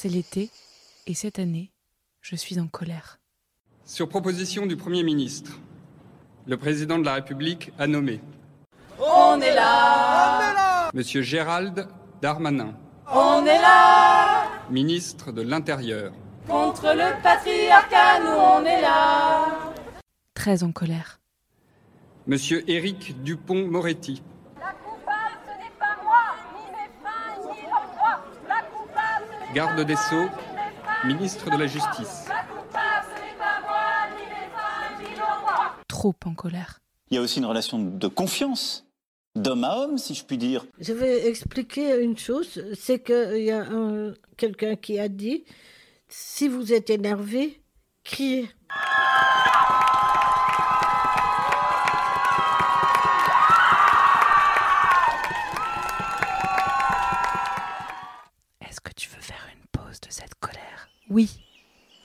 C'est l'été, et cette année, je suis en colère. Sur proposition du Premier ministre, le président de la République a nommé On est là Monsieur Gérald Darmanin, On est là ministre de l'Intérieur. Contre le patriarcat, nous on est là Très en colère. Monsieur Éric Dupont-Moretti, garde des Sceaux, ministre ni de la. Justice. Trop en colère. Il y a aussi une relation de confiance, d'homme à homme, si je puis dire. Je vais expliquer une chose, c'est qu'il y a un- quelqu'un qui a dit, si vous êtes énervé, criez. De cette colère Oui.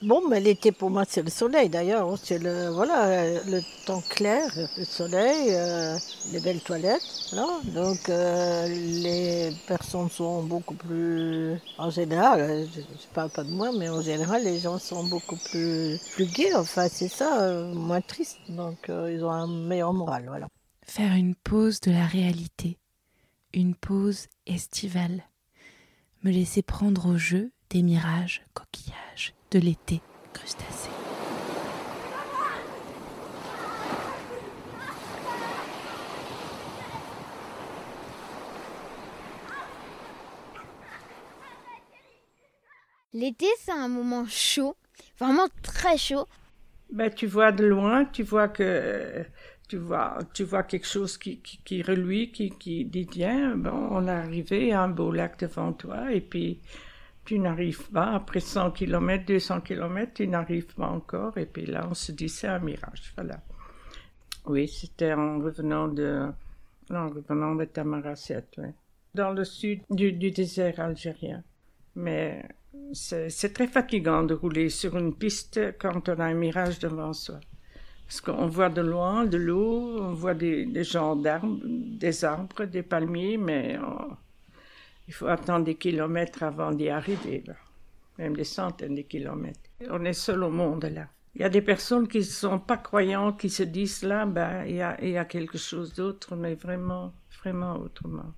Bon, mais l'été pour moi c'est le soleil d'ailleurs, c'est le voilà le temps clair, le soleil, euh, les belles toilettes, voilà. Donc euh, les personnes sont beaucoup plus, en général, euh, je, je parle pas de moi, mais en général les gens sont beaucoup plus plus gais, enfin c'est ça, euh, moins tristes, donc ils ont un meilleur moral, voilà. Faire une pause de la réalité. Une pause estivale. Me laisser prendre au jeu des mirages, coquillages, de l'été, crustacés. L'été, c'est un moment chaud, vraiment très chaud. Ben, tu vois de loin, tu vois que tu vois, tu vois quelque chose qui, qui, qui reluit, qui, qui dit tiens, bon, on est arrivé à un beau lac devant toi, et puis tu n'arrives pas, après 100 km, 200 km, tu n'arrives pas encore, et puis là, on se dit c'est un mirage, voilà. Oui, c'était en revenant de, en revenant de. Dans le sud du, désert algérien. Mais c'est très fatigant de rouler sur une piste quand on a un mirage devant soi. Parce qu'on voit de loin de l'eau, on voit des, des genres d'arbres, des arbres, des palmiers, mais il faut attendre des kilomètres avant d'y arriver, même des centaines de kilomètres. On est seul au monde là. Il y a des personnes qui ne sont pas croyantes, qui se disent là, ben, il y a quelque chose d'autre, mais vraiment, vraiment autrement.